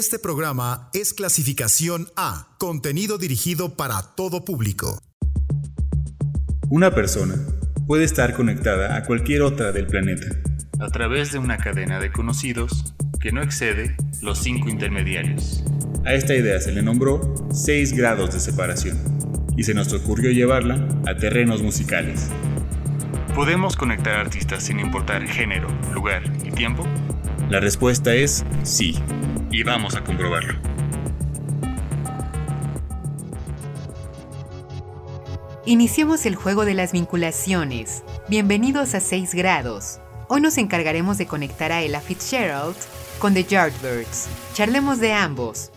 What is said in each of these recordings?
Este programa es clasificación A, contenido dirigido para todo público. Una persona puede estar conectada a cualquier otra del planeta a través de una cadena de conocidos que no excede los cinco intermediarios. A esta idea se le nombró 6 grados de separación y se nos ocurrió llevarla a terrenos musicales. ¿Podemos conectar artistas sin importar género, lugar y tiempo? La respuesta es sí, y vamos a comprobarlo. Iniciemos el juego de las vinculaciones. Bienvenidos a 6 grados. Hoy nos encargaremos de conectar a Ella Fitzgerald con The Yardbirds. Charlemos de ambos.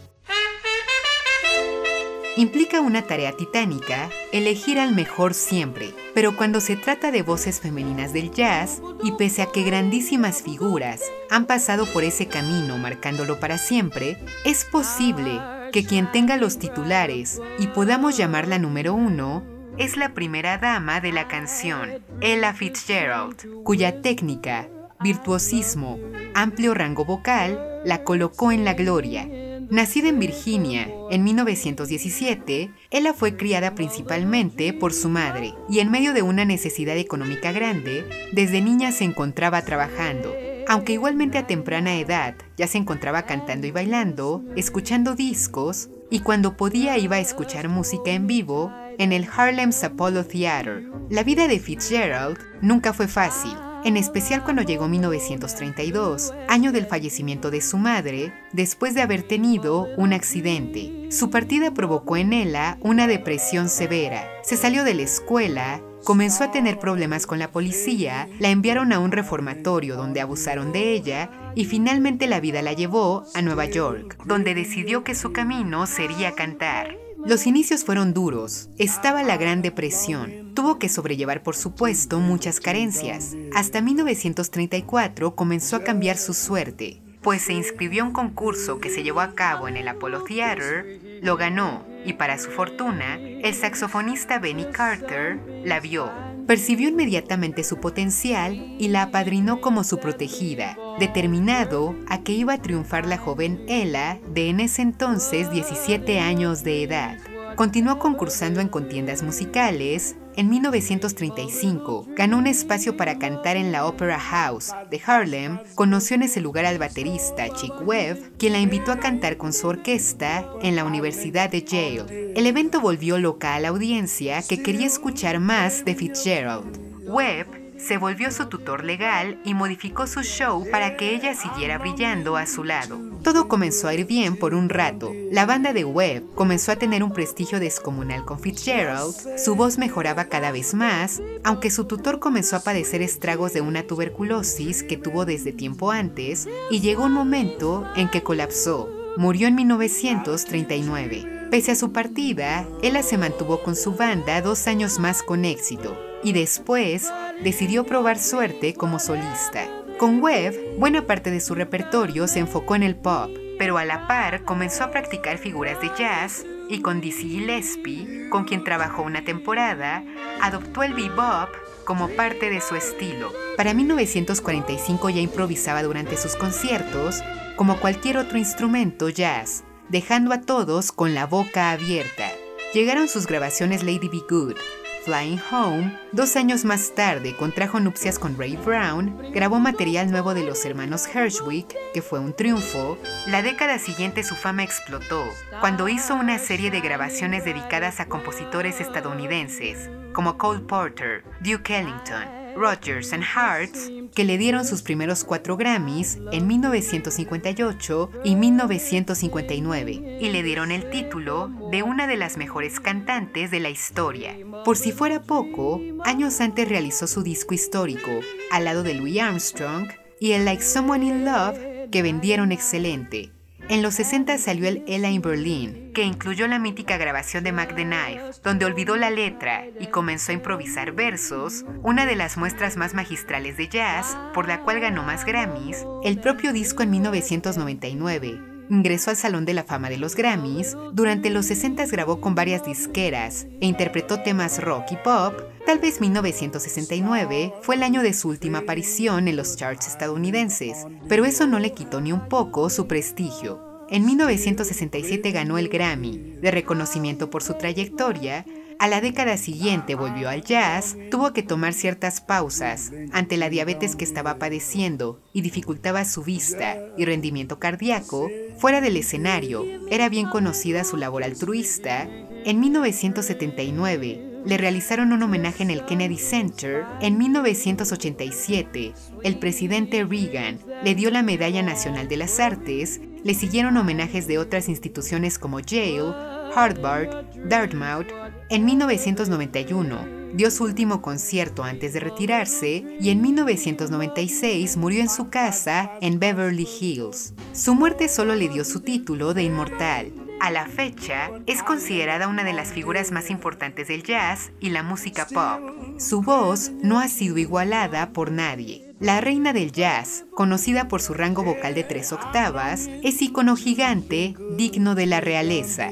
Implica una tarea titánica elegir al mejor siempre, pero cuando se trata de voces femeninas del jazz, y pese a que grandísimas figuras han pasado por ese camino marcándolo para siempre, es posible que quien tenga los titulares y podamos llamarla número uno es la primera dama de la canción, Ella Fitzgerald, cuya técnica, virtuosismo, amplio rango vocal la colocó en la gloria. Nacida en Virginia en 1917, Ella fue criada principalmente por su madre y en medio de una necesidad económica grande, desde niña se encontraba trabajando. Aunque igualmente a temprana edad ya se encontraba cantando y bailando, escuchando discos y cuando podía iba a escuchar música en vivo en el Harlem's Apollo Theater. La vida de Fitzgerald nunca fue fácil, en especial cuando llegó 1932, año del fallecimiento de su madre, después de haber tenido un accidente. Su partida provocó en ella una depresión severa. Se salió de la escuela, comenzó a tener problemas con la policía, la enviaron a un reformatorio donde abusaron de ella y finalmente la vida la llevó a Nueva York, donde decidió que su camino sería cantar. Los inicios fueron duros, estaba la Gran Depresión, tuvo que sobrellevar por supuesto muchas carencias. Hasta 1934 comenzó a cambiar su suerte, pues se inscribió a un concurso que se llevó a cabo en el Apollo Theater, lo ganó y para su fortuna, el saxofonista Benny Carter la vio. Percibió inmediatamente su potencial y la apadrinó como su protegida, determinado a que iba a triunfar la joven Ella de en ese entonces 17 años de edad. Continuó concursando en contiendas musicales. En 1935 ganó un espacio para cantar en la Opera House de Harlem. Conoció en ese lugar al baterista Chick Webb, quien la invitó a cantar con su orquesta en la Universidad de Yale. El evento volvió loca a la audiencia que quería escuchar más de Fitzgerald. Webb se volvió su tutor legal y modificó su show para que ella siguiera brillando a su lado. Todo comenzó a ir bien por un rato. La banda de Webb comenzó a tener un prestigio descomunal con Fitzgerald, su voz mejoraba cada vez más, aunque su tutor comenzó a padecer estragos de una tuberculosis que tuvo desde tiempo antes, y llegó un momento en que colapsó. Murió en 1939. Pese a su partida, ella se mantuvo con su banda dos años más con éxito, y después decidió probar suerte como solista. Con Webb, buena parte de su repertorio se enfocó en el pop, pero a la par comenzó a practicar figuras de jazz y con Dizzy Gillespie, con quien trabajó una temporada, adoptó el bebop como parte de su estilo. Para 1945 ya improvisaba durante sus conciertos como cualquier otro instrumento jazz, dejando a todos con la boca abierta. Llegaron sus grabaciones Lady Be Good, Flying Home, dos años más tarde contrajo nupcias con Ray Brown, grabó material nuevo de los hermanos Hershwick, que fue un triunfo. La década siguiente su fama explotó, cuando hizo una serie de grabaciones dedicadas a compositores estadounidenses, como Cole Porter, Duke Ellington, Rogers and Hearts, que le dieron sus primeros cuatro Grammys en 1958 y 1959, y le dieron el título de una de las mejores cantantes de la historia. Por si fuera poco, años antes realizó su disco histórico, al lado de Louis Armstrong, y el Like Someone in Love, que vendieron excelente. En los 60 salió el Ella in Berlin, que incluyó la mítica grabación de Mac the Knife, donde olvidó la letra y comenzó a improvisar versos, una de las muestras más magistrales de jazz, por la cual ganó más Grammys, el propio disco en 1999 Ingresó al Salón de la Fama de los Grammys. Durante los 60 grabó con varias disqueras e interpretó temas rock y pop. Tal vez 1969 fue el año de su última aparición en los charts estadounidenses, pero eso no le quitó ni un poco su prestigio. en 1967 ganó el Grammy de reconocimiento por su trayectoria, a la década siguiente volvió al jazz, tuvo que tomar ciertas pausas ante la diabetes que estaba padeciendo y dificultaba su vista y rendimiento cardíaco. Fuera del escenario, era bien conocida su labor altruista. En 1979, le realizaron un homenaje en el Kennedy Center. En 1987, el presidente Reagan le dio la Medalla Nacional de las Artes, le siguieron homenajes de otras instituciones como Yale, Harvard, Dartmouth. En 1991, dio su último concierto antes de retirarse y en 1996 murió en su casa en Beverly Hills. Su muerte solo le dio su título de inmortal, a la fecha, es considerada una de las figuras más importantes del jazz y la música pop. Su voz no ha sido igualada por nadie. La reina del jazz, conocida por su rango vocal de tres octavas, es icono gigante digno de la realeza.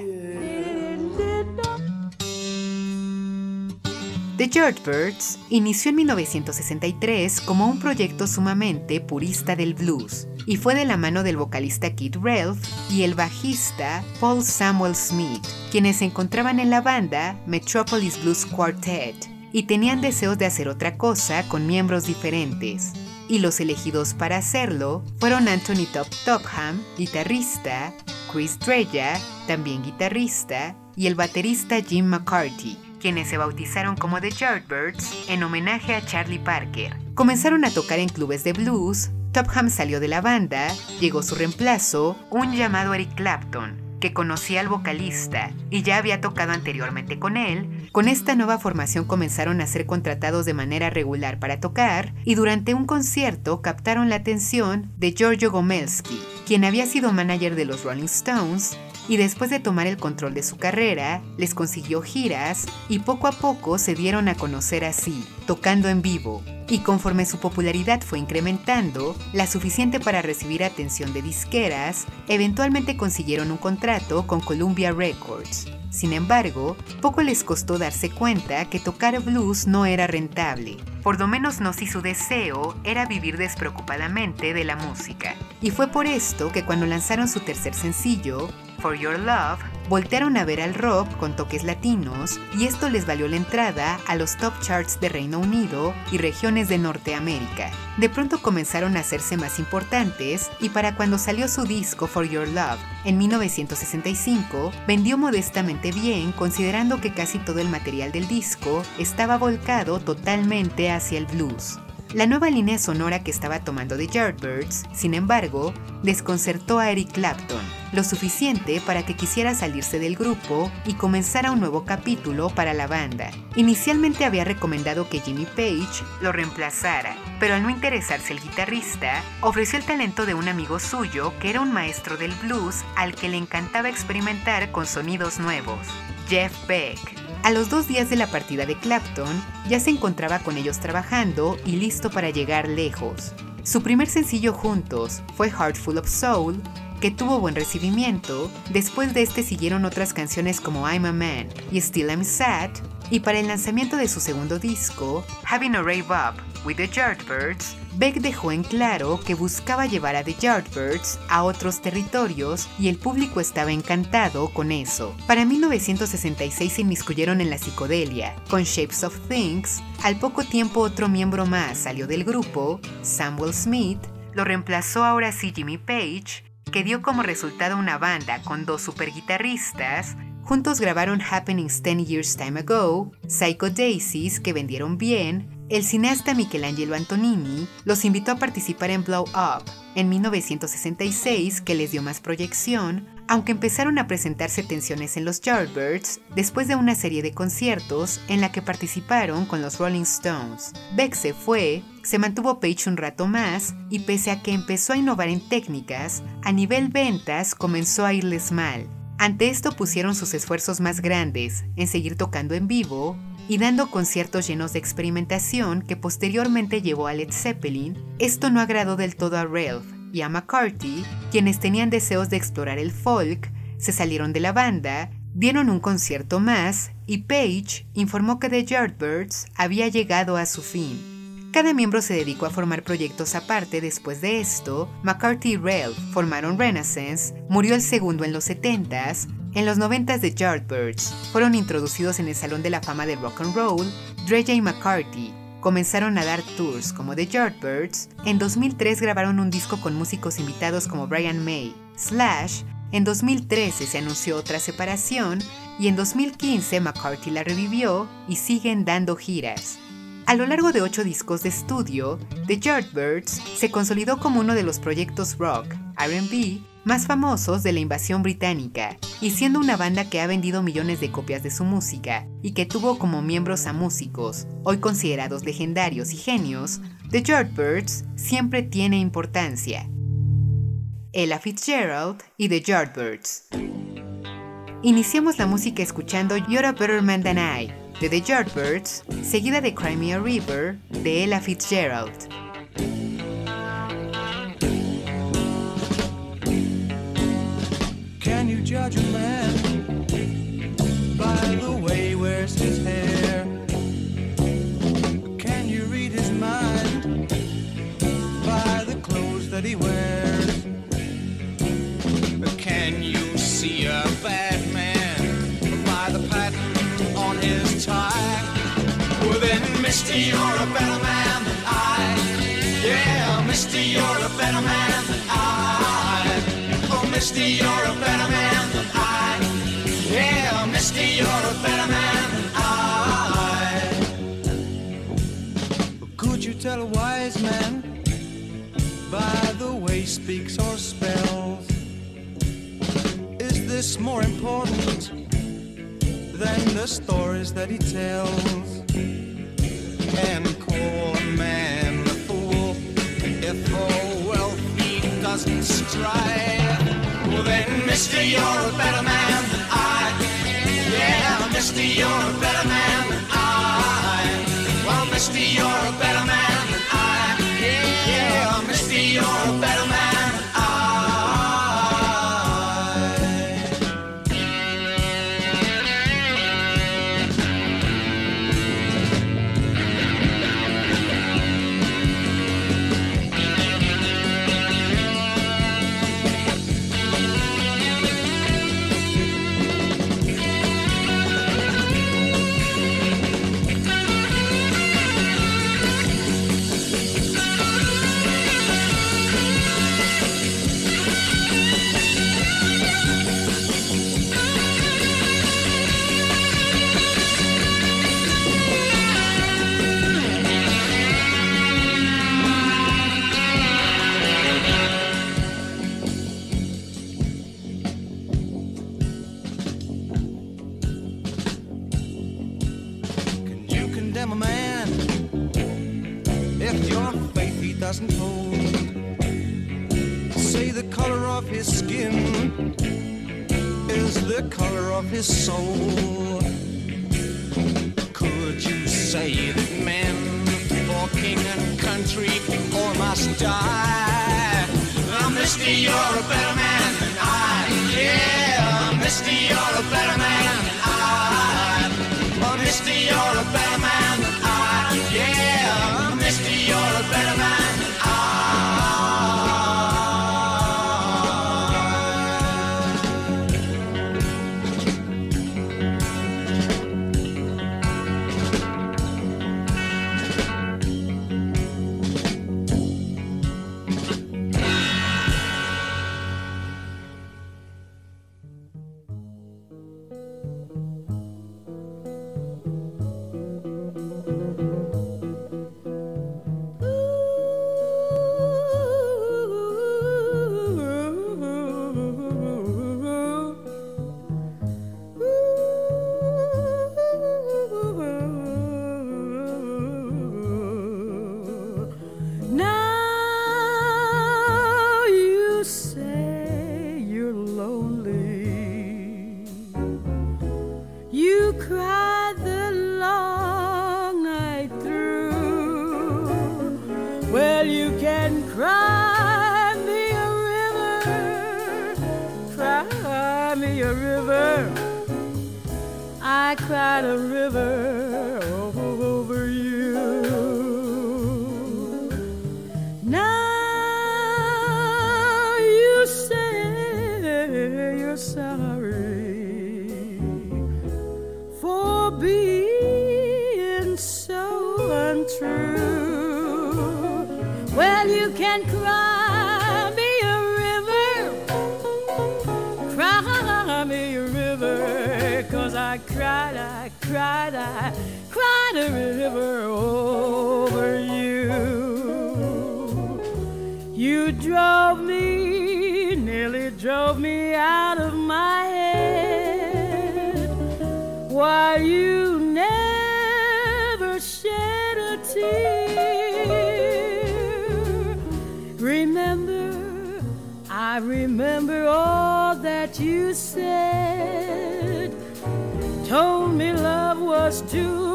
The Yardbirds inició en 1963 como un proyecto sumamente purista del blues y fue de la mano del vocalista Kid Ralph y el bajista Paul Samuel Smith, quienes se encontraban en la banda Metropolis Blues Quartet y tenían deseos de hacer otra cosa con miembros diferentes. Y los elegidos para hacerlo fueron Anthony Top Topham, guitarrista, Chris Dreja, también guitarrista, y el baterista Jim McCarthy, quienes se bautizaron como The Yardbirds en homenaje a Charlie Parker. Comenzaron a tocar en clubes de blues, Topham salió de la banda, llegó su reemplazo, un llamado Eric Clapton, que conocía al vocalista y ya había tocado anteriormente con él, con esta nueva formación comenzaron a ser contratados de manera regular para tocar y durante un concierto captaron la atención de Giorgio Gomelsky, quien había sido manager de los Rolling Stones y después de tomar el control de su carrera, les consiguió giras y poco a poco se dieron a conocer así, tocando en vivo. Y conforme su popularidad fue incrementando, la suficiente para recibir atención de disqueras, eventualmente consiguieron un contrato con Columbia Records. Sin embargo, poco les costó darse cuenta que tocar blues no era rentable, por lo menos no si su deseo era vivir despreocupadamente de la música. Y fue por esto que cuando lanzaron su tercer sencillo, For Your Love, voltearon a ver al rock con toques latinos y esto les valió la entrada a los top charts de Reino Unido y regiones de Norteamérica. De pronto comenzaron a hacerse más importantes y para cuando salió su disco For Your Love en 1965, vendió modestamente bien considerando que casi todo el material del disco estaba volcado totalmente hacia el blues. La nueva línea sonora que estaba tomando The Yardbirds, sin embargo, desconcertó a Eric Clapton, lo suficiente para que quisiera salirse del grupo y comenzara un nuevo capítulo para la banda. Inicialmente había recomendado que Jimmy Page lo reemplazara, pero al no interesarse el guitarrista, ofreció el talento de un amigo suyo que era un maestro del blues al que le encantaba experimentar con sonidos nuevos, Jeff Beck. A los dos días de la partida de Clapton, ya se encontraba con ellos trabajando y listo para llegar lejos. Su primer sencillo juntos fue Heart Full of Soul, que tuvo buen recibimiento. Después de este siguieron otras canciones como I'm a Man y Still I'm Sad. Y para el lanzamiento de su segundo disco, Having a Rave Up with the Yardbirds, Beck dejó en claro que buscaba llevar a The Yardbirds a otros territorios y el público estaba encantado con eso. Para 1966 se inmiscuyeron en la psicodelia, con Shapes of Things. Al poco tiempo otro miembro más salió del grupo, Samuel Smith, lo reemplazó ahora sí Jimmy Page, que dio como resultado una banda con dos super guitarristas, juntos grabaron Happenings 10 Years Time Ago, Psycho Daisies, que vendieron bien, el cineasta Michelangelo Antonini los invitó a participar en Blow Up en 1966, que les dio más proyección, aunque empezaron a presentarse tensiones en los Yardbirds después de una serie de conciertos en la que participaron con los Rolling Stones. Beck se fue, se mantuvo Page un rato más y pese a que empezó a innovar en técnicas, a nivel ventas comenzó a irles mal. Ante esto pusieron sus esfuerzos más grandes en seguir tocando en vivo y dando conciertos llenos de experimentación que posteriormente llevó a Led Zeppelin, esto no agradó del todo a Ralph y a McCarthy, quienes tenían deseos de explorar el folk, se salieron de la banda, dieron un concierto más y Page informó que The Yardbirds había llegado a su fin. Cada miembro se dedicó a formar proyectos aparte. Después de esto, McCarthy y Ralph formaron Renaissance, murió el segundo en los 70s. En los 90s de Yardbirds fueron introducidos en el Salón de la Fama del Rock and Roll. Dre y McCarthy comenzaron a dar tours como The Yardbirds. En 2003 grabaron un disco con músicos invitados como Brian May, Slash. En 2013 se anunció otra separación y en 2015 McCarthy la revivió y siguen dando giras. A lo largo de ocho discos de estudio, The Yardbirds se consolidó como uno de los proyectos rock, RB, más famosos de la invasión británica, y siendo una banda que ha vendido millones de copias de su música y que tuvo como miembros a músicos, hoy considerados legendarios y genios, The Yardbirds siempre tiene importancia. Ella Fitzgerald y The Yardbirds. Iniciamos la música escuchando You're a Better Man Than I, de The Yardbirds, seguida de Crimea River de Ella Fitzgerald. Can you judge a man by the way he wears his hair? Can you read his mind by the clothes that he wears? Can you see a tie? Well then, mister, you're a better man than I. Yeah, mister, you're a better man than I. Oh, mister, you're a better man than I. Yeah, mister, you're a better man than I. Could you tell a wise man by the way he speaks or spells? Is this more important than the stories that he tells? And call a man a fool if for wealth he doesn't strive. Well then, mister, you're a better man than I. Yeah, mister, you're a better man than I. Well, mister, you're a better man than I. Yeah, mister, you're a better man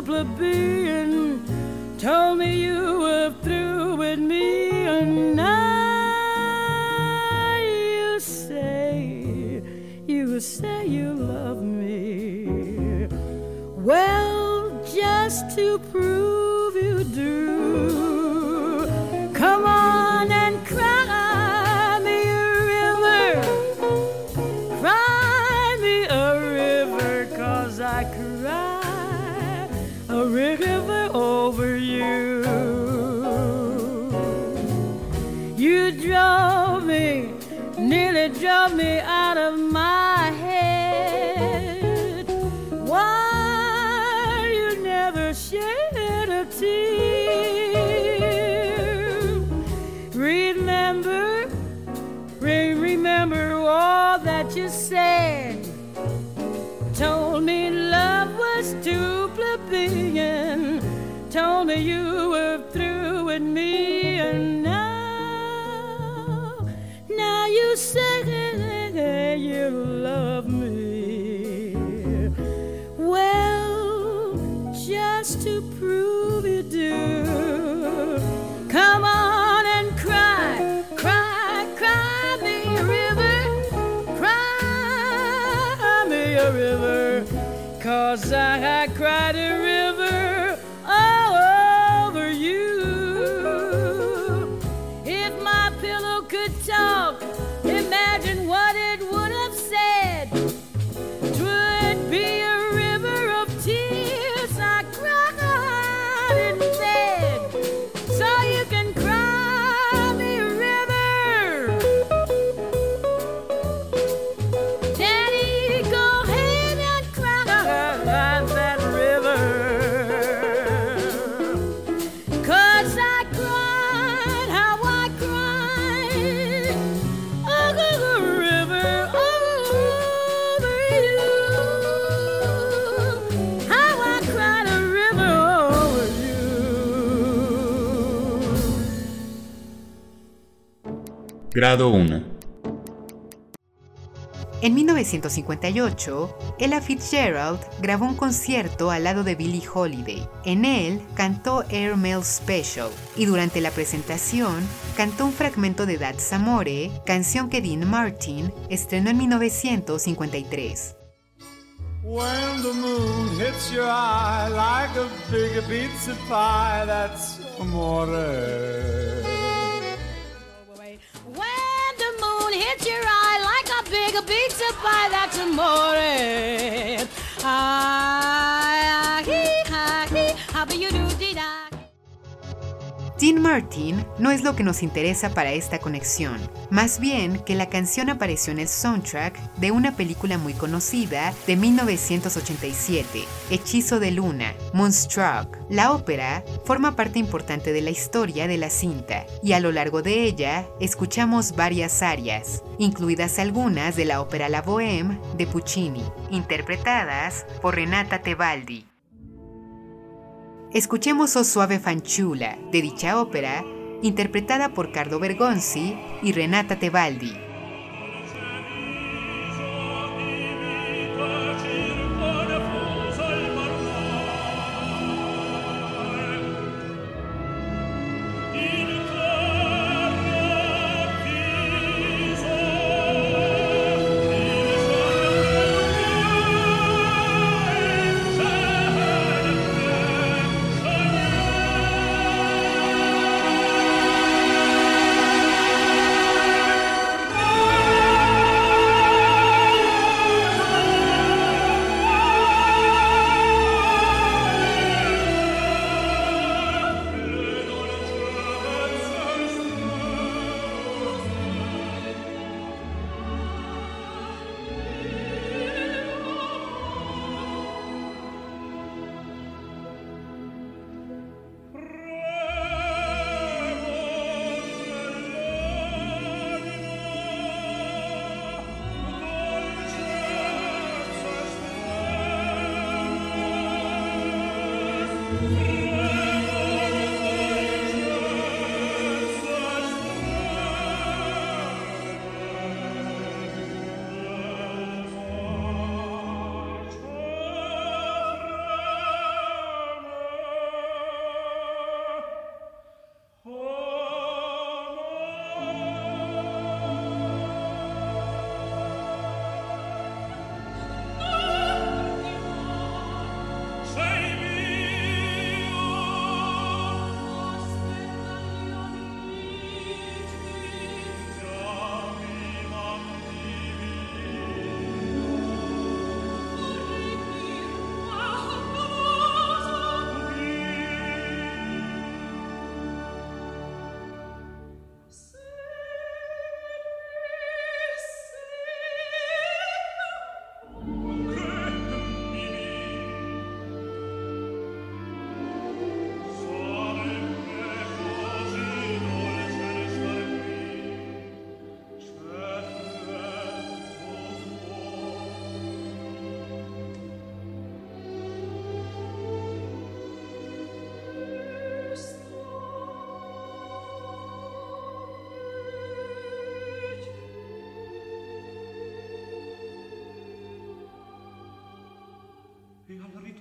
plebeian. Told me you were through with me, and now you say, you say you love me. Well, just to prove me out of you love me. Well, just to prove you do, come on and cry, cry, cry me a river, cry me a river, cause I, I Grado 1. En 1958, Ella Fitzgerald grabó un concierto al lado de Billie Holiday. En él cantó Air Mail Special y durante la presentación cantó un fragmento de That's Amore, canción que Dean Martin estrenó en 1953. When the moon hits your eye like a big pizza pie, that's amore. Hits your eye like a big pizza pie, that's amore. Ah, Dean Martin no es lo que nos interesa para esta conexión, más bien que la canción apareció en el soundtrack de una película muy conocida de 1987, Hechizo de Luna, Moonstruck. La ópera forma parte importante de la historia de la cinta y a lo largo de ella escuchamos varias arias, incluidas algunas de la ópera La Bohème de Puccini, interpretadas por Renata Tebaldi. Escuchemos O Suave Fanciulla de dicha ópera, interpretada por Carlo Bergonzi y Renata Tebaldi.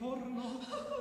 ritorno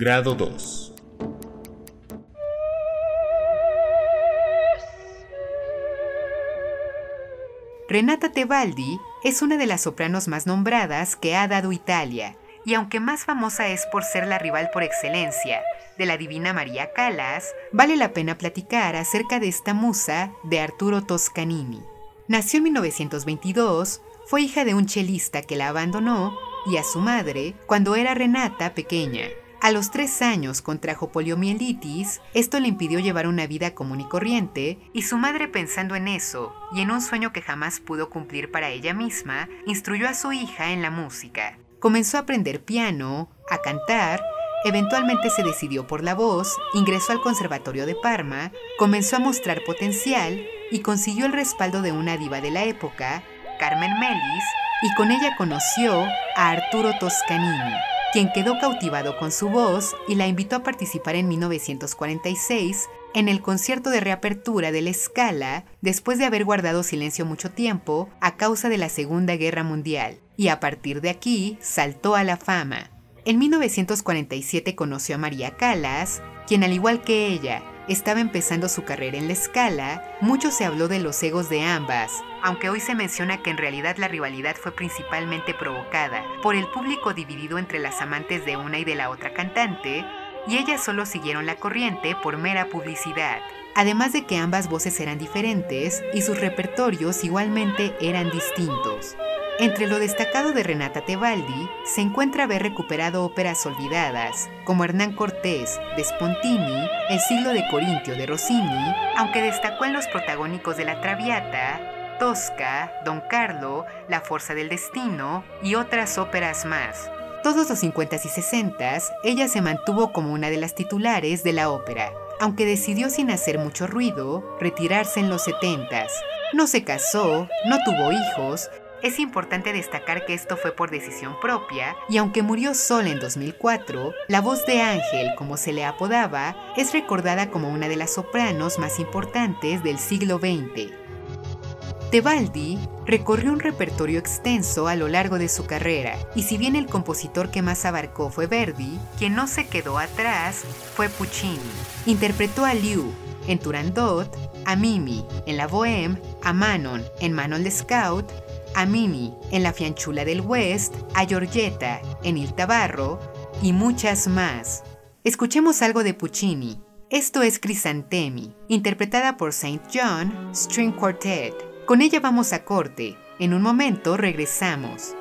Grado 2. Renata Tebaldi es una de las sopranos más nombradas que ha dado Italia, y aunque más famosa es por ser la rival por excelencia de la divina María Callas, vale la pena platicar acerca de esta musa de Arturo Toscanini. Nació en 1922, fue hija de un chelista que la abandonó y a su madre cuando era Renata pequeña. A los tres años contrajo poliomielitis, esto le impidió llevar una vida común y corriente, y su madre pensando en eso, y en un sueño que jamás pudo cumplir para ella misma, instruyó a su hija en la música. Comenzó a aprender piano, a cantar, eventualmente se decidió por la voz, ingresó al Conservatorio de Parma, comenzó a mostrar potencial y consiguió el respaldo de una diva de la época, Carmen Melis, y con ella conoció a Arturo Toscanini quien quedó cautivado con su voz y la invitó a participar en 1946 en el concierto de reapertura de la Scala después de haber guardado silencio mucho tiempo a causa de la Segunda Guerra Mundial, y a partir de aquí saltó a la fama. En 1947 conoció a María Callas, quien al igual que ella estaba empezando su carrera en la escala, mucho se habló de los egos de ambas, aunque hoy se menciona que en realidad la rivalidad fue principalmente provocada por el público dividido entre las amantes de una y de la otra cantante, y ellas solo siguieron la corriente por mera publicidad. Además de que ambas voces eran diferentes y sus repertorios igualmente eran distintos. Entre lo destacado de Renata Tebaldi se encuentra haber recuperado óperas olvidadas, como Hernán Cortés, de Spontini, El siglo de Corintio de Rossini, aunque destacó en los protagónicos de La Traviata, Tosca, Don Carlo, La Fuerza del Destino y otras óperas más. Todos los 50s y 60s, ella se mantuvo como una de las titulares de la ópera, aunque decidió sin hacer mucho ruido retirarse en los 70s. No se casó, no tuvo hijos, Es importante destacar que esto fue por decisión propia, y aunque murió sola en 2004, la voz de Ángel, como se le apodaba, es recordada como una de las sopranos más importantes del siglo XX. Tebaldi recorrió un repertorio extenso a lo largo de su carrera, y si bien el compositor que más abarcó fue Verdi, quien no se quedó atrás fue Puccini. Interpretó a Liu en Turandot, a Mimi en La Bohème, a Manon en Manon Scout, a Mimi en La Fianchula del West, a Giorgetta en Il Tabarro y muchas más. Escuchemos algo de Puccini. Esto es Crisantemi, interpretada por St. John String Quartet. Con ella vamos a corte. En un momento regresamos.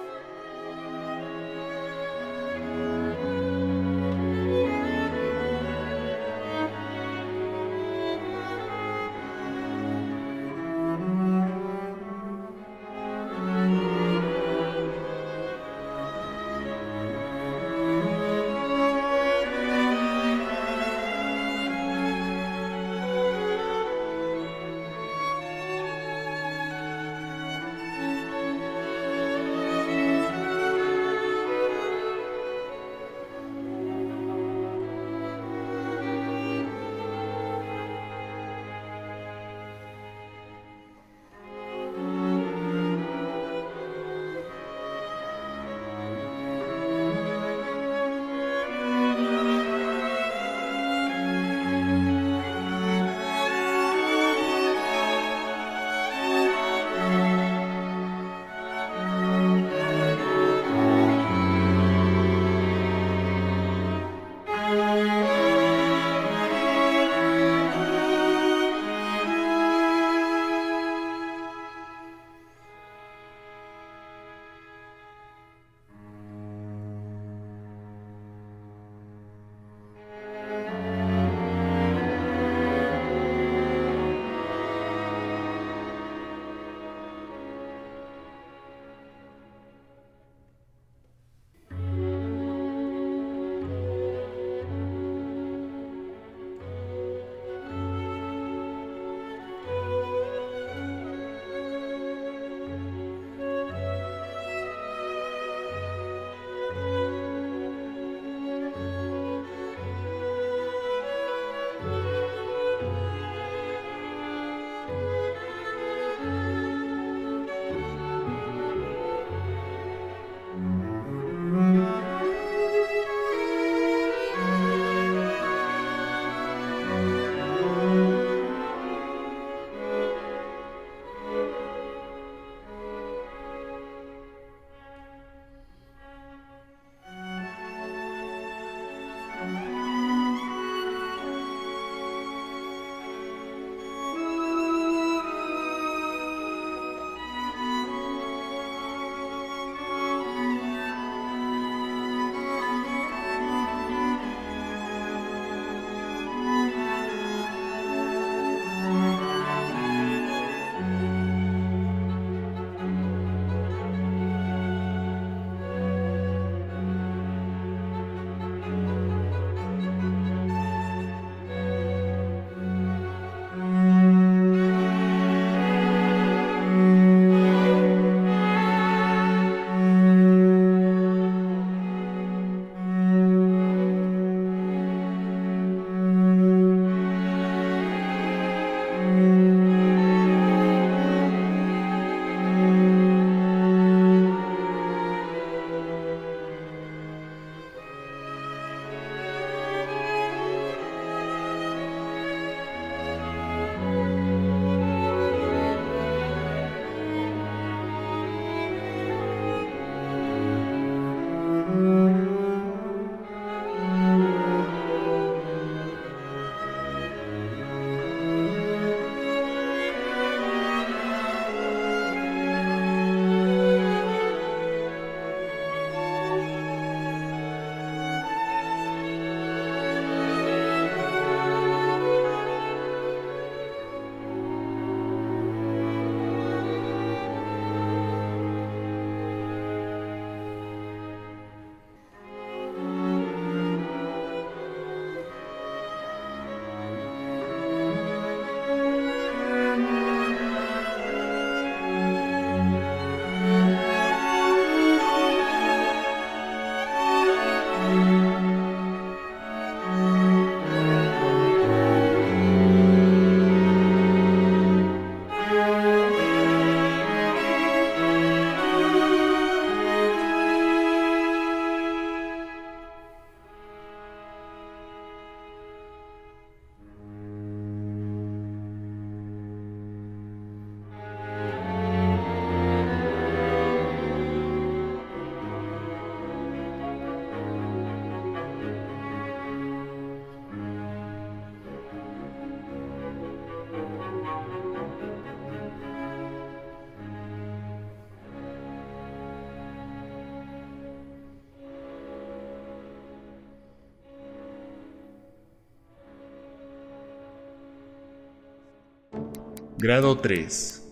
Grado 3.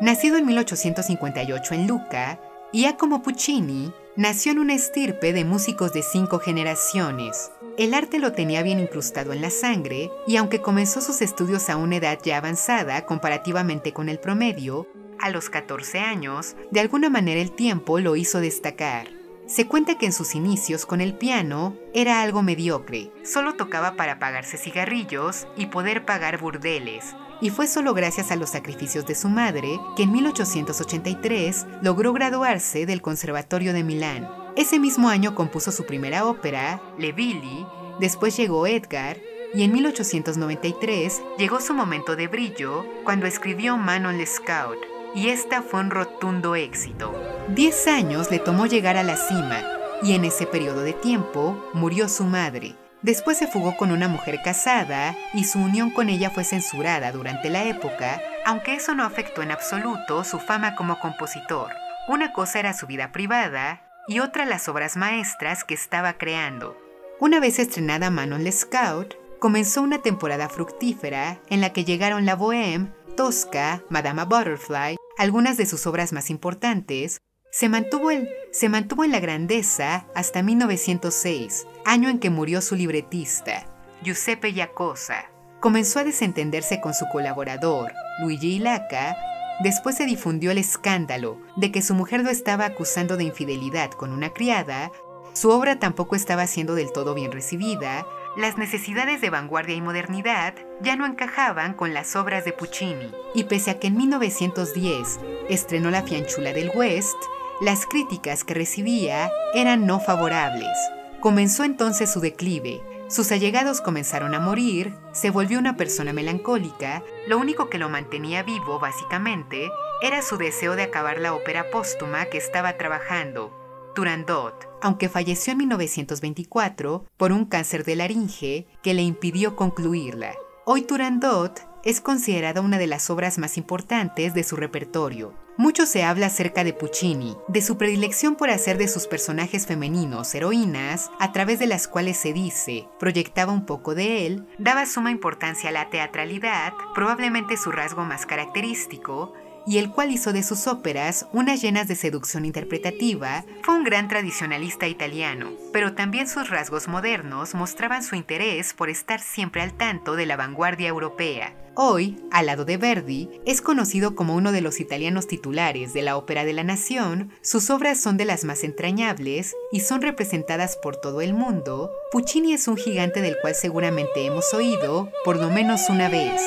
Nacido en 1858 en Lucca, Giacomo Puccini nació en una estirpe de músicos de cinco generaciones. El arte lo tenía bien incrustado en la sangre y aunque comenzó sus estudios a una edad ya avanzada comparativamente con el promedio, a los 14 años, de alguna manera el tiempo lo hizo destacar. Se cuenta que en sus inicios con el piano era algo mediocre, solo tocaba para pagarse cigarrillos y poder pagar burdeles, y fue solo gracias a los sacrificios de su madre que en 1883 logró graduarse del Conservatorio de Milán. Ese mismo año compuso su primera ópera, Le Billy, después llegó Edgar, y en 1893 llegó su momento de brillo cuando escribió Manon Lescaut, y esta fue un rotundo éxito. Diez años le tomó llegar a la cima, y en ese periodo de tiempo murió su madre. Después se fugó con una mujer casada y su unión con ella fue censurada durante la época, aunque eso no afectó en absoluto su fama como compositor. Una cosa era su vida privada y otra las obras maestras que estaba creando. Una vez estrenada Manon Lescaut, comenzó una temporada fructífera en la que llegaron La Bohème, Tosca, Madama Butterfly, algunas de sus obras más importantes, se mantuvo, en, se mantuvo en la grandeza hasta 1906, año en que murió su libretista, Giuseppe Giacosa. Comenzó a desentenderse con su colaborador, Luigi Laca, después se difundió el escándalo de que su mujer lo estaba acusando de infidelidad con una criada, su obra tampoco estaba siendo del todo bien recibida, las necesidades de vanguardia y modernidad ya no encajaban con las obras de Puccini, y pese a que en 1910 estrenó La Fianchula del West, las críticas que recibía eran no favorables. Comenzó entonces su declive, sus allegados comenzaron a morir, se volvió una persona melancólica, lo único que lo mantenía vivo, básicamente, era su deseo de acabar la ópera póstuma que estaba trabajando, Turandot, aunque falleció en 1924 por un cáncer de laringe que le impidió concluirla. Hoy Turandot es considerada una de las obras más importantes de su repertorio. Mucho se habla acerca de Puccini, de su predilección por hacer de sus personajes femeninos heroínas, a través de las cuales se dice, proyectaba un poco de él, daba suma importancia a la teatralidad, probablemente su rasgo más característico, y el cual hizo de sus óperas unas llenas de seducción interpretativa, fue un gran tradicionalista italiano, pero también sus rasgos modernos mostraban su interés por estar siempre al tanto de la vanguardia europea. Hoy, al lado de Verdi, es conocido como uno de los italianos titulares de la Ópera de la Nación, sus obras son de las más entrañables y son representadas por todo el mundo, Puccini es un gigante del cual seguramente hemos oído por lo menos una vez.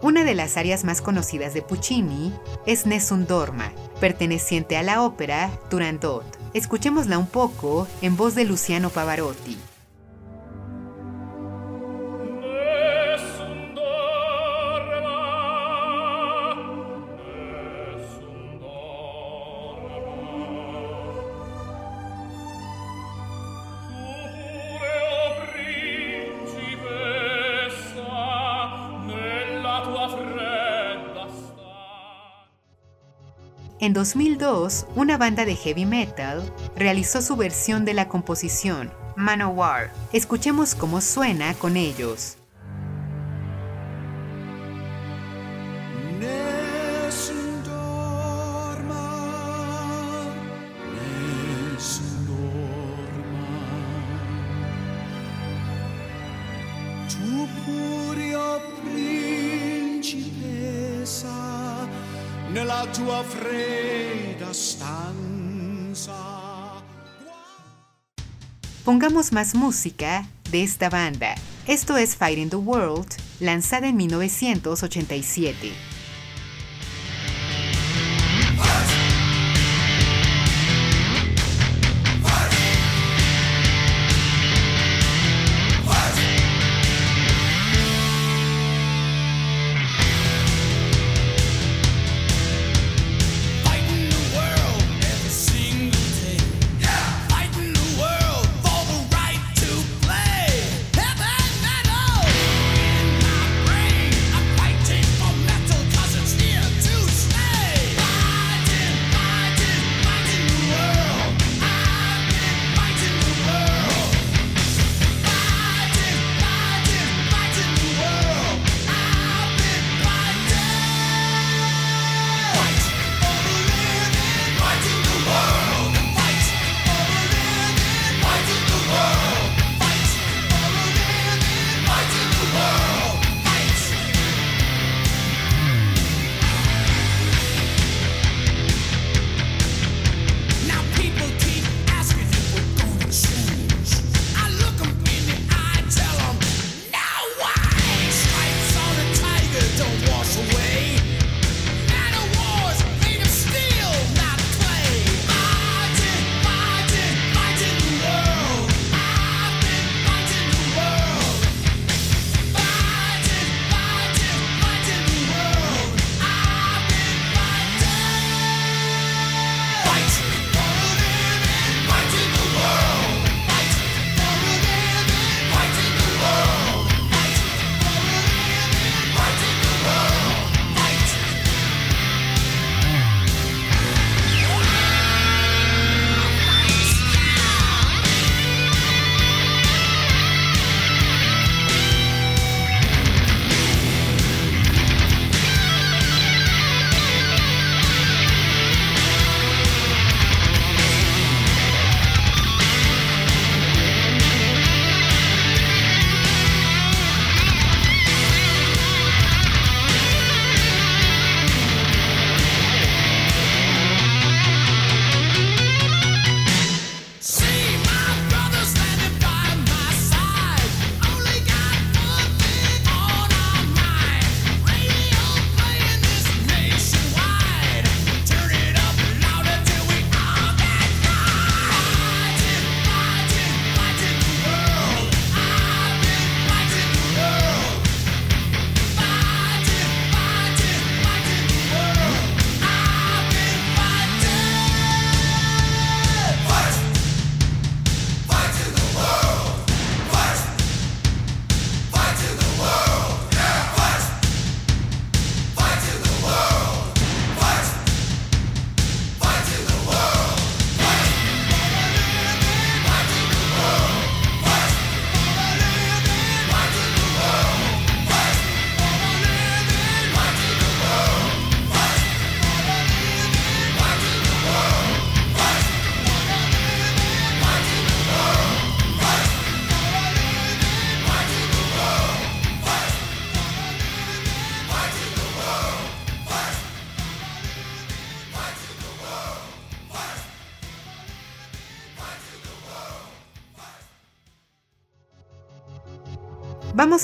Una de las áreas más conocidas de Puccini es Nessun Dorma, perteneciente a la ópera Turandot. Escuchémosla un poco en voz de Luciano Pavarotti. En 2002, una banda de heavy metal realizó su versión de la composición, Manowar. Escuchemos cómo suena con ellos. Pongamos más música de esta banda. Esto es Fighting the World, lanzada en 1987.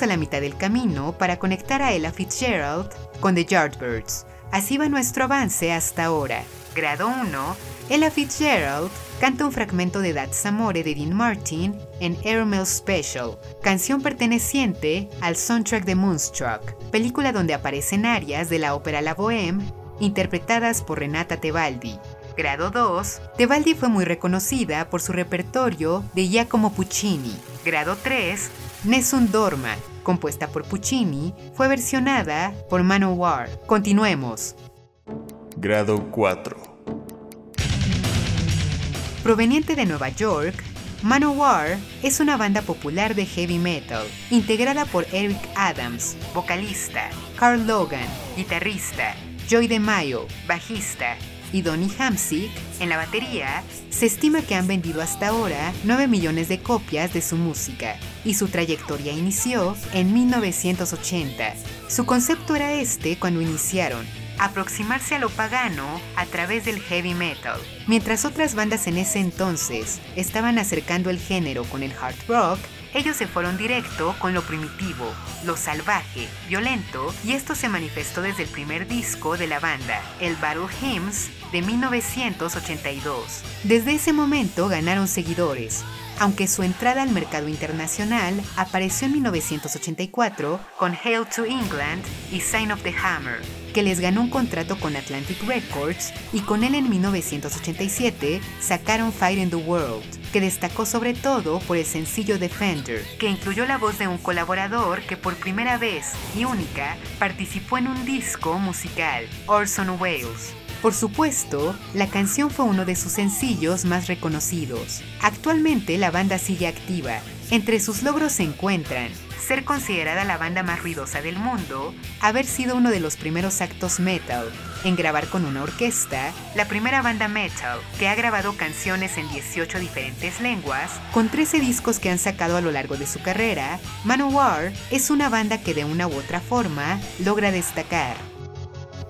A la mitad del camino para conectar a Ella Fitzgerald con The Yardbirds. Así va nuestro avance hasta ahora. Grado 1. Ella Fitzgerald canta un fragmento de That's Amore de Dean Martin en Airmail Special, canción perteneciente al soundtrack de Moonstruck, película donde aparecen arias de la ópera La Bohème, interpretadas por Renata Tebaldi. Grado 2. Tebaldi fue muy reconocida por su repertorio de Giacomo Puccini. Grado 3. Nessun Dorma, compuesta por Puccini, fue versionada por Manowar. Continuemos. Grado 4. Proveniente de Nueva York, Manowar es una banda popular de heavy metal, integrada por Eric Adams, vocalista, Carl Logan, guitarrista, Joy DeMaio, bajista, y Donny Hamsick en la batería, se estima que han vendido hasta ahora 9 millones de copias de su música, y su trayectoria inició en 1980. Su concepto era este cuando iniciaron, aproximarse a lo pagano a través del heavy metal. Mientras otras bandas en ese entonces estaban acercando el género con el hard rock, ellos se fueron directo con lo primitivo, lo salvaje, violento, y esto se manifestó desde el primer disco de la banda, el Battle Hymns de 1982. Desde ese momento ganaron seguidores, aunque su entrada al mercado internacional apareció en 1984 con Hail to England y Sign of the Hammer, que les ganó un contrato con Atlantic Records y con él en 1987 sacaron Fight in the World, que destacó sobre todo por el sencillo Defender, que incluyó la voz de un colaborador que por primera vez y única participó en un disco musical, Orson Welles. Por supuesto, la canción fue uno de sus sencillos más reconocidos. Actualmente la banda sigue activa. Entre sus logros se encuentran ser considerada la banda más ruidosa del mundo, haber sido uno de los primeros actos metal en grabar con una orquesta, la primera banda metal que ha grabado canciones en 18 diferentes lenguas, con 13 discos que han sacado a lo largo de su carrera, Manowar es una banda que de una u otra forma logra destacar.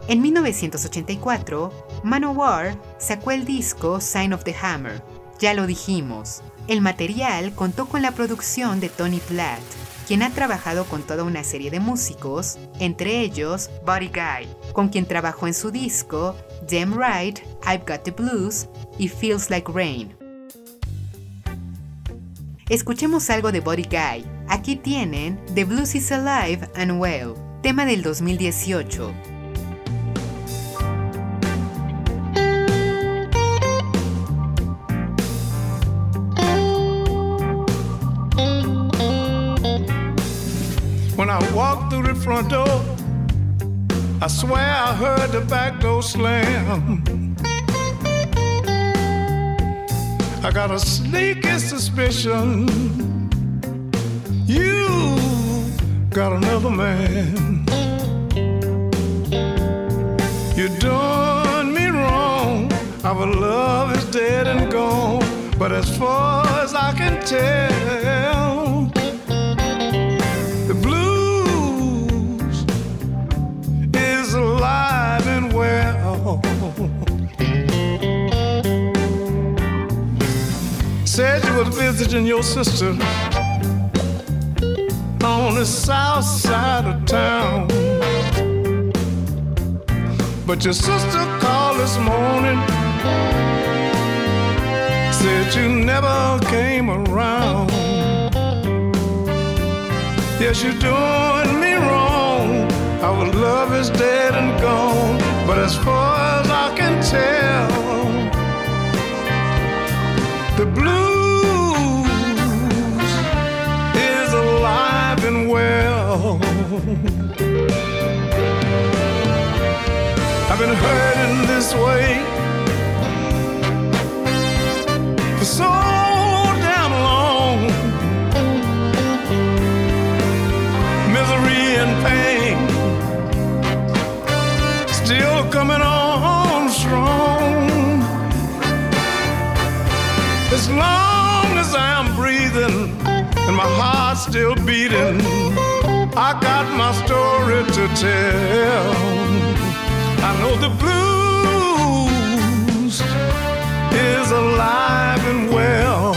En 1984, Manowar sacó el disco Sign of the Hammer. Ya lo dijimos, el material contó con la producción de Tony Platt, quien ha trabajado con toda una serie de músicos, entre ellos Buddy Guy, con quien trabajó en su disco Damn Right, I've Got the Blues y Feels Like Rain. Escuchemos algo de Buddy Guy. Aquí tienen The Blues is Alive and Well, tema del 2018. I walked through the front door, I swear I heard the back door slam. I got a sneaky suspicion you got another man. You done me wrong. Our love is dead and gone. But as far as I can tell, visiting your sister on the south side of town. But your sister called this morning, said you never came around. Yes, you're doing me wrong. Our love is dead and gone. But as far as I can tell, I've been hurting this way for so damn long. Misery and pain still coming on strong. As long as I'm breathing and my heart's still beating, I got my story to tell. I know the blues is alive and well.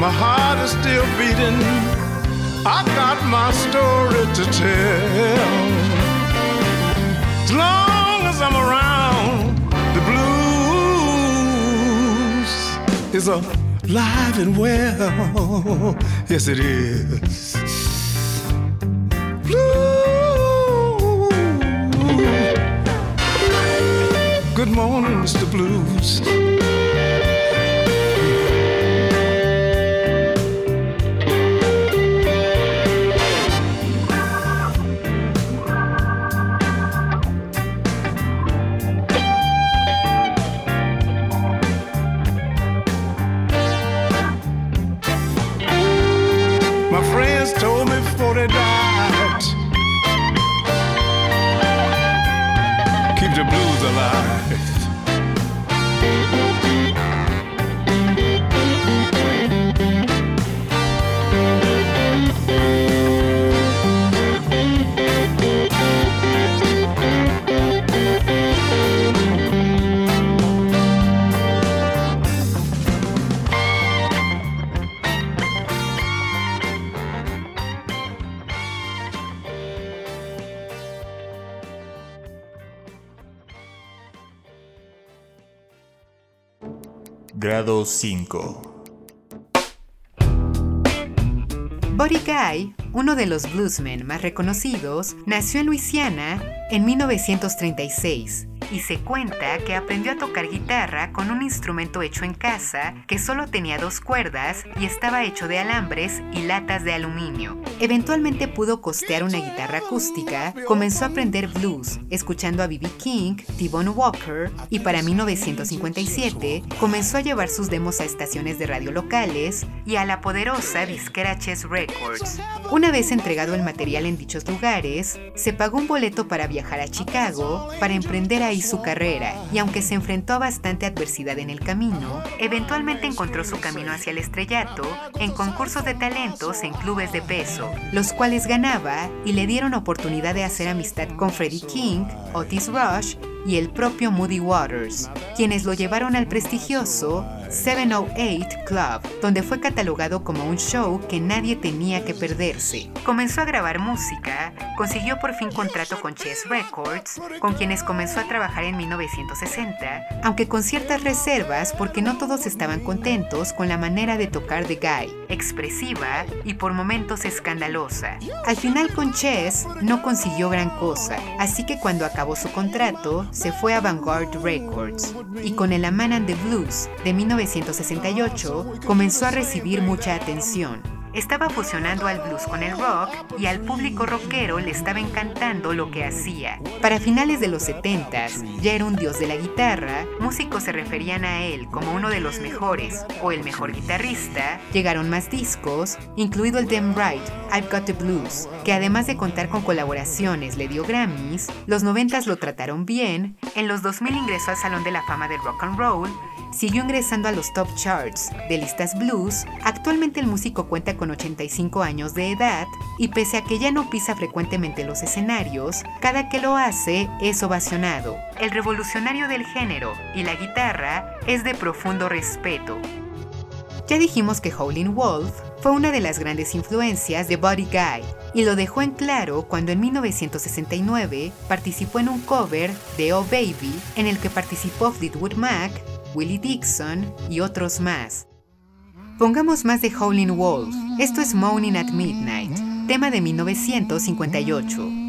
My heart is still beating. I've got my story to tell. As long as I'm around, the blues is alive and well. Yes, it is. Blue. Good morning, Mr. Blues. 5. Buddy Guy, uno de los bluesmen más reconocidos, nació en Luisiana en 1936 y se cuenta que aprendió a tocar guitarra con un instrumento hecho en casa que solo tenía dos cuerdas y estaba hecho de alambres y latas de aluminio. Eventualmente pudo costear una guitarra acústica, comenzó a aprender blues, escuchando a B.B. King, T-Bone Walker y para 1957 comenzó a llevar sus demos a estaciones de radio locales y a la poderosa disquera Chess Records. Una vez entregado el material en dichos lugares, se pagó un boleto para viajar a Chicago para emprender ahí su carrera y aunque se enfrentó a bastante adversidad en el camino, eventualmente encontró su camino hacia el estrellato en concursos de talentos en clubes de peso, los cuales ganaba y le dieron oportunidad de hacer amistad con Freddie King, Otis Rush y el propio Moody Waters, quienes lo llevaron al prestigioso 708 Club, donde fue catalogado como un show que nadie tenía que perderse. Comenzó a grabar música, consiguió por fin contrato con Chess Records, con quienes comenzó a trabajar en 1960, aunque con ciertas reservas porque no todos estaban contentos con la manera de tocar de Guy, expresiva y por momentos escandalosa. Al final con Chess no consiguió gran cosa, así que cuando acabó su contrato, se fue a Vanguard Records y con el A Man and the Blues de 1968 comenzó a recibir mucha atención. Estaba fusionando al blues con el rock y al público rockero le estaba encantando lo que hacía. Para finales de los 70s, ya era un dios de la guitarra, músicos se referían a él como uno de los mejores o el mejor guitarrista, llegaron más discos, incluido el Dem Right, I've Got the Blues, que además de contar con colaboraciones le dio Grammys, los 90s lo trataron bien, en los 2000 ingresó al Salón de la Fama del Rock and Roll, siguió ingresando a los top charts de listas blues, actualmente el músico cuenta con 85 años de edad y pese a que ya no pisa frecuentemente los escenarios, cada que lo hace es ovacionado. El revolucionario del género y la guitarra es de profundo respeto. Ya dijimos que Howlin' Wolf fue una de las grandes influencias de Buddy Guy y lo dejó en claro cuando en 1969 participó en un cover de Oh Baby en el que participó Fleetwood Mac, Willie Dixon y otros más. Pongamos más de Howlin' Wolf. Esto es Moaning at Midnight, tema de 1958.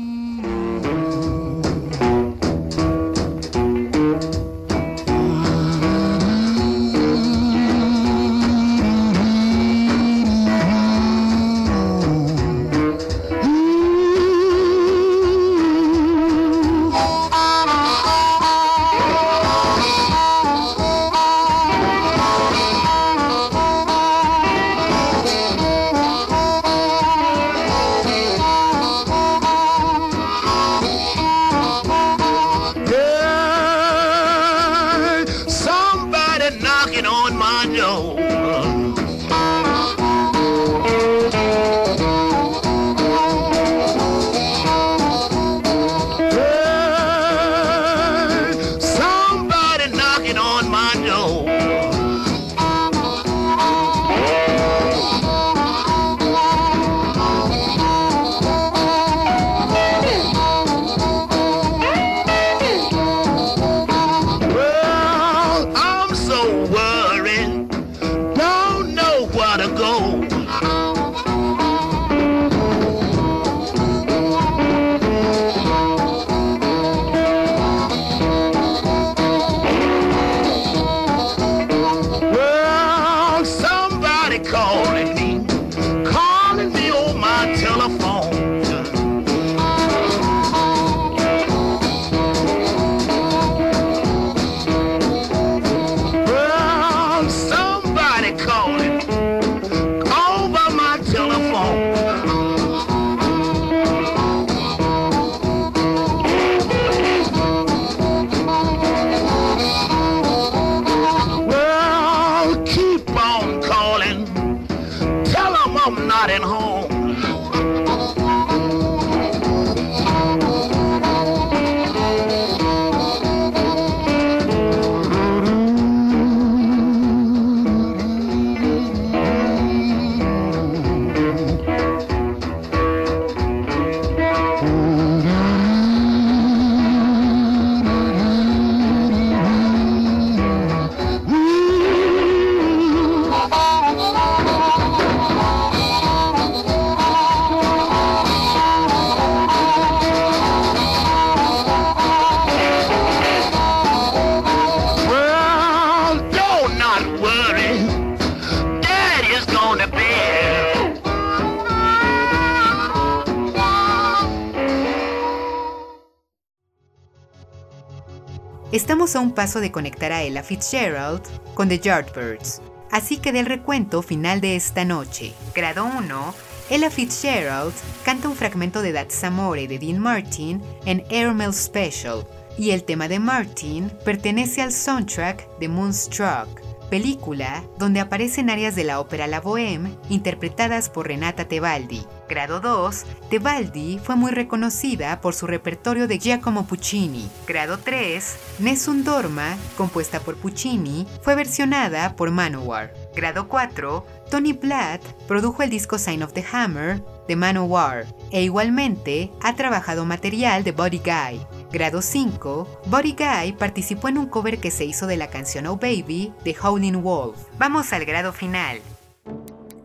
Paso de conectar a Ella Fitzgerald con The Yardbirds, así que del recuento final de esta noche. Grado 1, Ella Fitzgerald canta un fragmento de That's Amore de Dean Martin en Airmail Special, y el tema de Martin pertenece al soundtrack de Moonstruck, película donde aparecen áreas de la ópera La Bohème interpretadas por Renata Tebaldi. Grado 2, Tebaldi fue muy reconocida por su repertorio de Giacomo Puccini. Grado 3, Nessun Dorma, compuesta por Puccini, fue versionada por Manowar. Grado 4, Tony Blatt produjo el disco Sign of the Hammer de Manowar e igualmente ha trabajado material de Buddy Guy. Grado 5, Buddy Guy participó en un cover que se hizo de la canción Oh Baby de Howlin' Wolf. Vamos al grado final.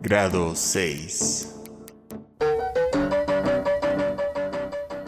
Grado 6.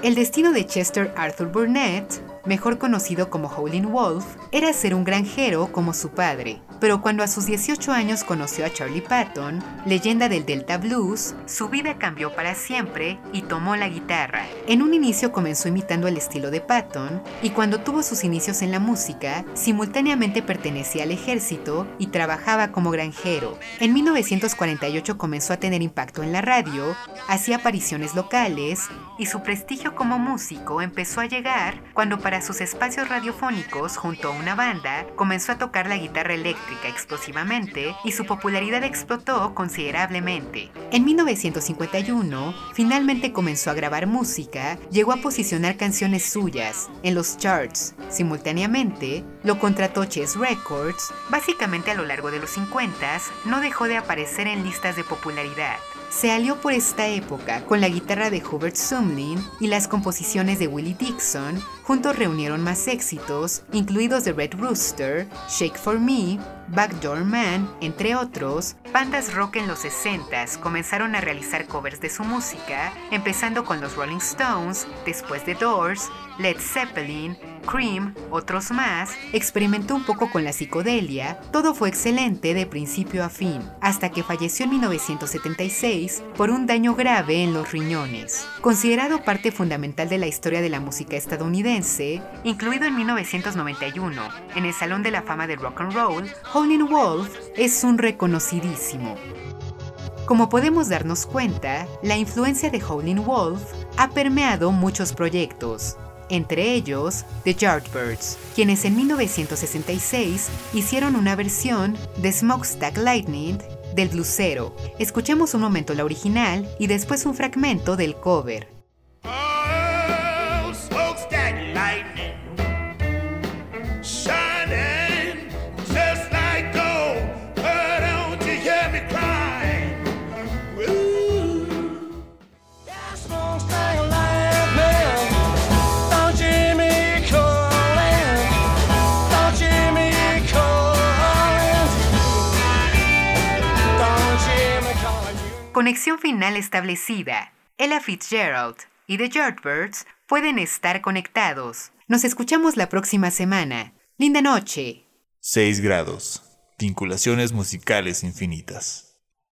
El destino de Chester Arthur Burnett, mejor conocido como Howlin' Wolf, era ser un granjero como su padre. Pero cuando a sus 18 años conoció a Charlie Patton, leyenda del Delta Blues, su vida cambió para siempre y tomó la guitarra. En un inicio comenzó imitando el estilo de Patton y cuando tuvo sus inicios en la música, simultáneamente pertenecía al ejército y trabajaba como granjero. En 1948 comenzó a tener impacto en la radio, hacía apariciones locales y su prestigio como músico empezó a llegar cuando para sus espacios radiofónicos junto a una banda comenzó a tocar la guitarra eléctrica explosivamente y su popularidad explotó considerablemente. En 1951, finalmente comenzó a grabar música, llegó a posicionar canciones suyas en los charts. Simultáneamente, lo contrató Chess Records, básicamente a lo largo de los 50 no dejó de aparecer en listas de popularidad. Se alió por esta época con la guitarra de Hubert Sumlin y las composiciones de Willie Dixon, juntos reunieron más éxitos, incluidos The Red Rooster, Shake for Me, Backdoor Man, entre otros. Bandas rock en los 60s comenzaron a realizar covers de su música, empezando con los Rolling Stones, después The Doors, Led Zeppelin, Cream, otros más, experimentó un poco con la psicodelia, todo fue excelente de principio a fin, hasta que falleció en 1976 por un daño grave en los riñones. Considerado parte fundamental de la historia de la música estadounidense, incluido en 1991 en el Salón de la Fama del Rock and Roll, Howlin' Wolf es un reconocidísimo. Como podemos darnos cuenta, la influencia de Howlin' Wolf ha permeado muchos proyectos. entre ellos The Yardbirds, quienes en 1966 hicieron una versión de Smokestack Lightning del blusero. Escuchemos un momento la original y después un fragmento del cover. Conexión final establecida. Ella Fitzgerald y The Yardbirds pueden estar conectados. Nos escuchamos la próxima semana. Linda noche. 6 grados. Vinculaciones musicales infinitas.